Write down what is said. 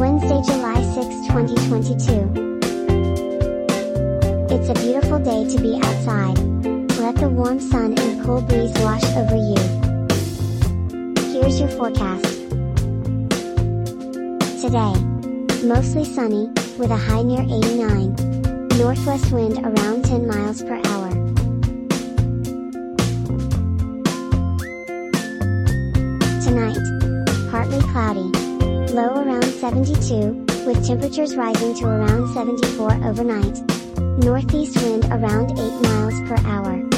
Wednesday, July 6, 2022. It's a beautiful day to be outside. Let the warm sun and cool breeze wash over you. Here's your forecast. Today, mostly sunny, with a high near 89. Northwest wind around 10 miles per hour. Tonight, partly cloudy. Low around 72, with temperatures rising to around 74 overnight. Northeast wind around 8 miles per hour.